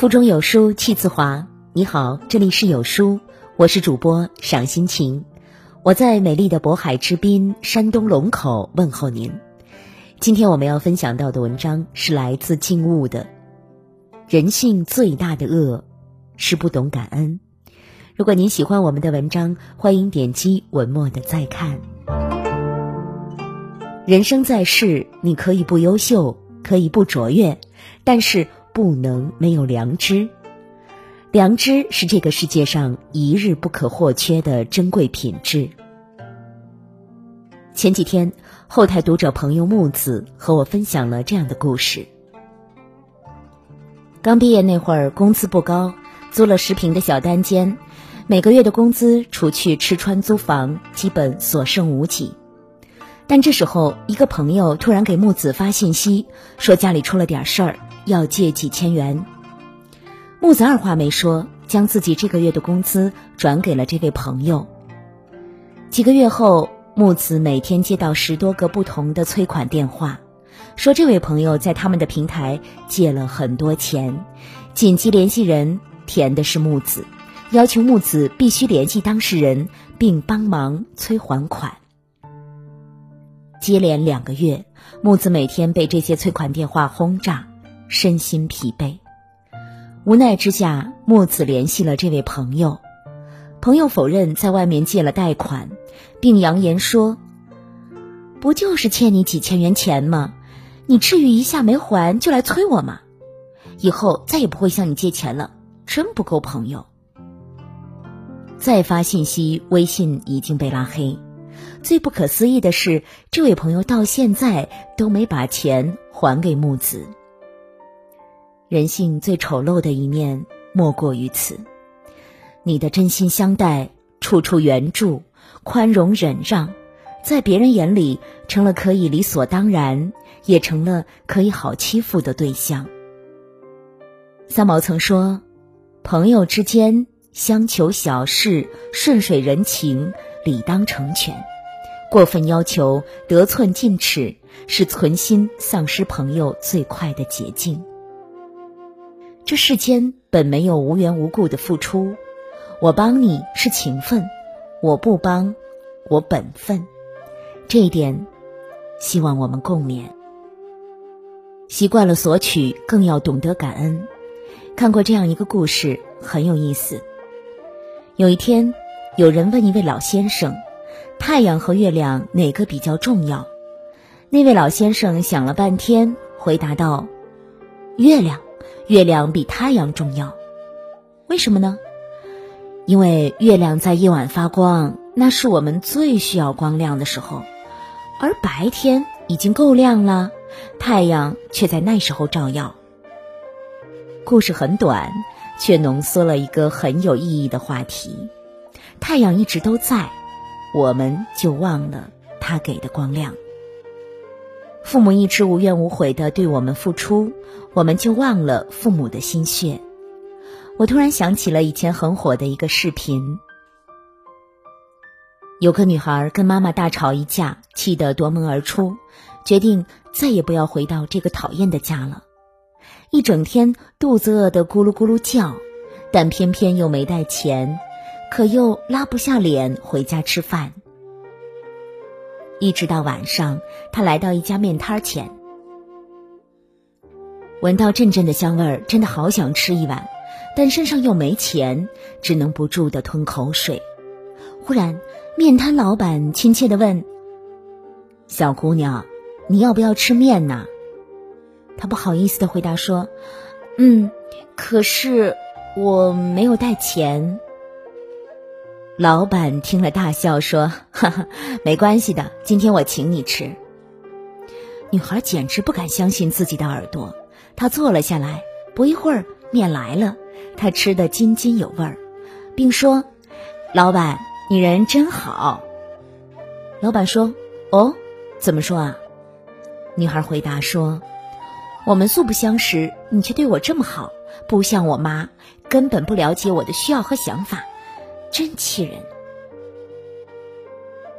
腹中有书气自华。你好，这里是有书，我是主播赏心情，我在美丽的渤海之滨山东龙口问候您。今天我们要分享到的文章是来自静物的。人性最大的恶是不懂感恩。如果您喜欢我们的文章，欢迎点击文末的再看。人生在世，你可以不优秀，可以不卓越，但是。不能没有良知，良知是这个世界上一日不可或缺的珍贵品质。前几天，后台读者朋友木子和我分享了这样的故事：刚毕业那会儿，工资不高，租了十平的小单间，每个月的工资除去吃穿租房，基本所剩无几。但这时候，一个朋友突然给木子发信息，说家里出了点事儿。要借几千元，木子二话没说，将自己这个月的工资转给了这位朋友。几个月后，木子每天接到十多个不同的催款电话，说这位朋友在他们的平台借了很多钱，紧急联系人填的是木子，要求木子必须联系当事人并帮忙催还款。接连两个月，木子每天被这些催款电话轰炸。身心疲惫，无奈之下，木子联系了这位朋友。朋友否认在外面借了贷款，并扬言说：“不就是欠你几千元钱吗？你至于一下没还就来催我吗？以后再也不会向你借钱了，真不够朋友。”再发信息，微信已经被拉黑。最不可思议的是，这位朋友到现在都没把钱还给木子。人性最丑陋的一面莫过于此，你的真心相待、处处援助、宽容忍让，在别人眼里成了可以理所当然，也成了可以好欺负的对象。三毛曾说：“朋友之间相求小事，顺水人情，理当成全；过分要求、得寸进尺，是存心丧失朋友最快的捷径。”这世间本没有无缘无故的付出，我帮你是情分，我不帮，我本分。这一点，希望我们共勉。习惯了索取，更要懂得感恩。看过这样一个故事，很有意思。有一天，有人问一位老先生：“太阳和月亮哪个比较重要？”那位老先生想了半天，回答道：“月亮。”月亮比太阳重要，为什么呢？因为月亮在夜晚发光，那是我们最需要光亮的时候，而白天已经够亮了，太阳却在那时候照耀。故事很短，却浓缩了一个很有意义的话题：太阳一直都在，我们就忘了它给的光亮。父母一直无怨无悔的对我们付出，我们就忘了父母的心血。我突然想起了以前很火的一个视频，有个女孩跟妈妈大吵一架，气得夺门而出，决定再也不要回到这个讨厌的家了。一整天肚子饿得咕噜咕噜叫，但偏偏又没带钱，可又拉不下脸回家吃饭。一直到晚上，他来到一家面摊前，闻到阵阵的香味儿，真的好想吃一碗，但身上又没钱，只能不住的吞口水。忽然，面摊老板亲切的问：“小姑娘，你要不要吃面呢？”她不好意思的回答说：“嗯，可是我没有带钱。”老板听了大笑说：“哈哈，没关系的，今天我请你吃。”女孩简直不敢相信自己的耳朵，她坐了下来。不一会儿，面来了，她吃得津津有味儿，并说：“老板，你人真好。”老板说：“哦，怎么说啊？”女孩回答说：“我们素不相识，你却对我这么好，不像我妈，根本不了解我的需要和想法。”真气人！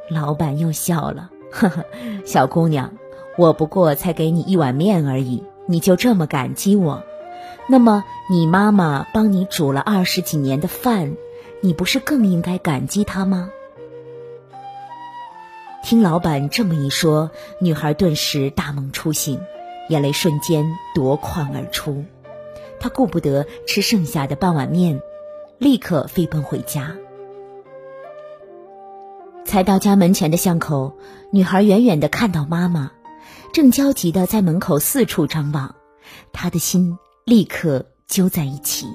老板又笑了，呵呵，小姑娘，我不过才给你一碗面而已，你就这么感激我？那么你妈妈帮你煮了二十几年的饭，你不是更应该感激她吗？听老板这么一说，女孩顿时大梦初醒，眼泪瞬间夺眶而出。她顾不得吃剩下的半碗面，立刻飞奔回家。才到家门前的巷口，女孩远远的看到妈妈，正焦急的在门口四处张望，她的心立刻揪在一起。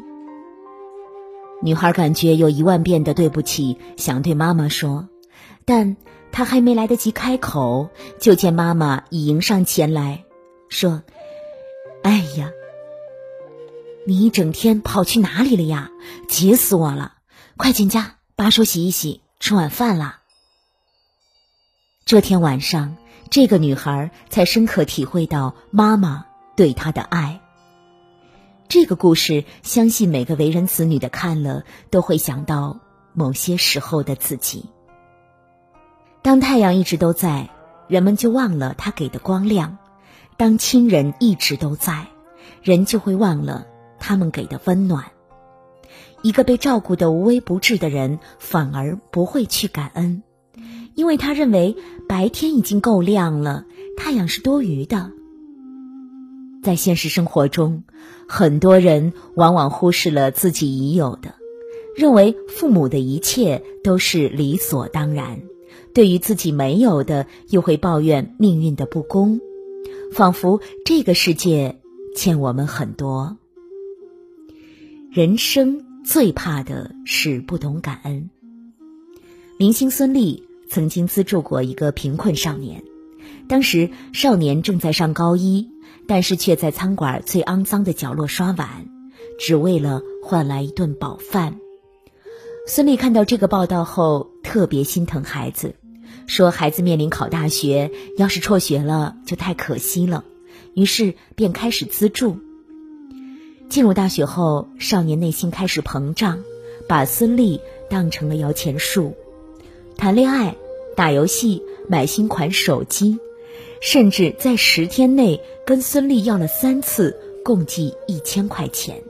女孩感觉有一万遍的对不起想对妈妈说，但。她还没来得及开口，就见妈妈已迎上前来，说：“哎呀，你一整天跑去哪里了呀？急死我了！快进家把手洗一洗，吃晚饭了。”这天晚上，这个女孩才深刻体会到妈妈对她的爱。这个故事，相信每个为人子女的看了，都会想到某些时候的自己。当太阳一直都在，人们就忘了它给的光亮；当亲人一直都在，人就会忘了他们给的温暖。一个被照顾的无微不至的人，反而不会去感恩，因为他认为白天已经够亮了，太阳是多余的。在现实生活中，很多人往往忽视了自己已有的，认为父母的一切都是理所当然。对于自己没有的，又会抱怨命运的不公，仿佛这个世界欠我们很多。人生最怕的是不懂感恩。明星孙俪曾经资助过一个贫困少年，当时少年正在上高一，但是却在餐馆最肮脏的角落刷碗，只为了换来一顿饱饭。孙俪看到这个报道后，特别心疼孩子。说孩子面临考大学，要是辍学了就太可惜了，于是便开始资助。进入大学后，少年内心开始膨胀，把孙俪当成了摇钱树，谈恋爱、打游戏、买新款手机，甚至在十天内跟孙俪要了三次，共计一千块钱，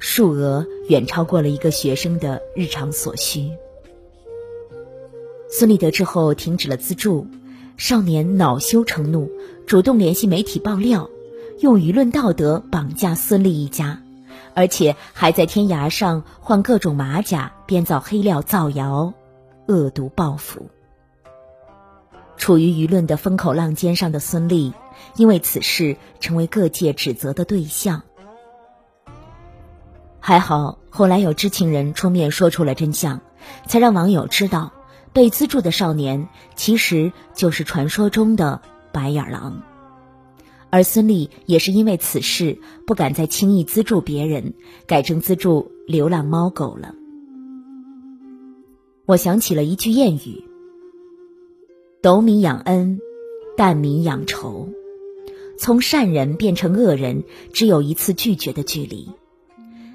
数额远超过了一个学生的日常所需。孙俪得知后停止了资助，少年恼羞成怒，主动联系媒体爆料，用舆论道德绑架孙俪一家，而且还在天涯上换各种马甲，编造黑料造谣，恶毒报复。处于舆论的风口浪尖上的孙俪，因为此事成为各界指责的对象。还好后来有知情人出面说出了真相，才让网友知道。被资助的少年其实就是传说中的白眼狼，而孙俪也是因为此事不敢再轻易资助别人，改成资助流浪猫狗了。我想起了一句谚语：“斗米养恩，担米养仇。”从善人变成恶人，只有一次拒绝的距离。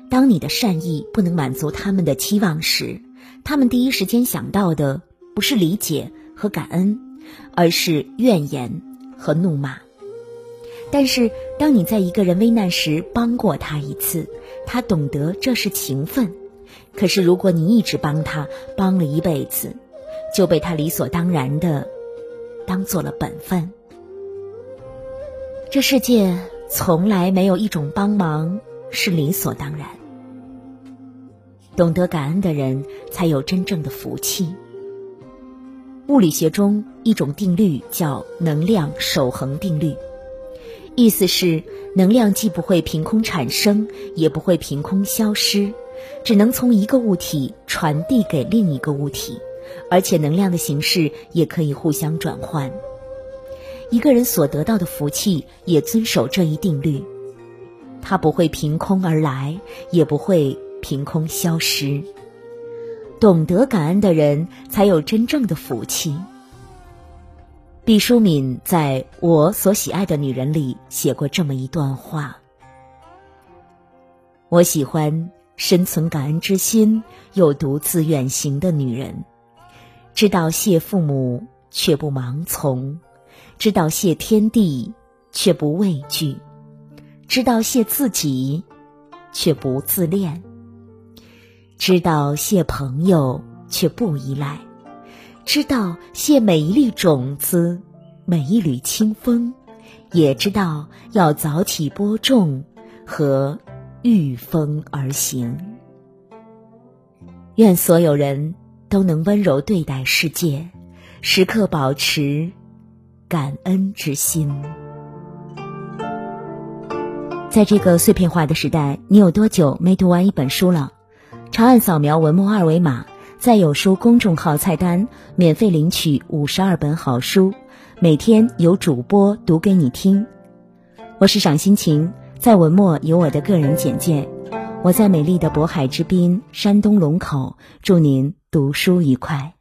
当你的善意不能满足他们的期望时，他们第一时间想到的。不是理解和感恩，而是怨言和怒骂。但是，当你在一个人危难时帮过他一次，他懂得这是情分。可是，如果你一直帮他，帮了一辈子，就被他理所当然的当做了本分。这世界从来没有一种帮忙是理所当然。懂得感恩的人，才有真正的福气。物理学中一种定律叫能量守恒定律，意思是能量既不会凭空产生，也不会凭空消失，只能从一个物体传递给另一个物体，而且能量的形式也可以互相转换。一个人所得到的福气也遵守这一定律，它不会凭空而来，也不会凭空消失。懂得感恩的人，才有真正的福气。毕淑敏在我所喜爱的女人里写过这么一段话：我喜欢深存感恩之心又独自远行的女人，知道谢父母却不盲从，知道谢天地却不畏惧，知道谢自己却不自恋；知道谢朋友却不依赖；知道谢每一粒种子，每一缕清风；也知道要早起播种和御风而行。愿所有人都能温柔对待世界，时刻保持感恩之心。在这个碎片化的时代，你有多久没读完一本书了？长按扫描文末二维码，在有书公众号菜单免费领取五十二本好书，每天有主播读给你听。我是赏心情，在文末有我的个人简介。我在美丽的渤海之滨，山东龙口，祝您读书愉快。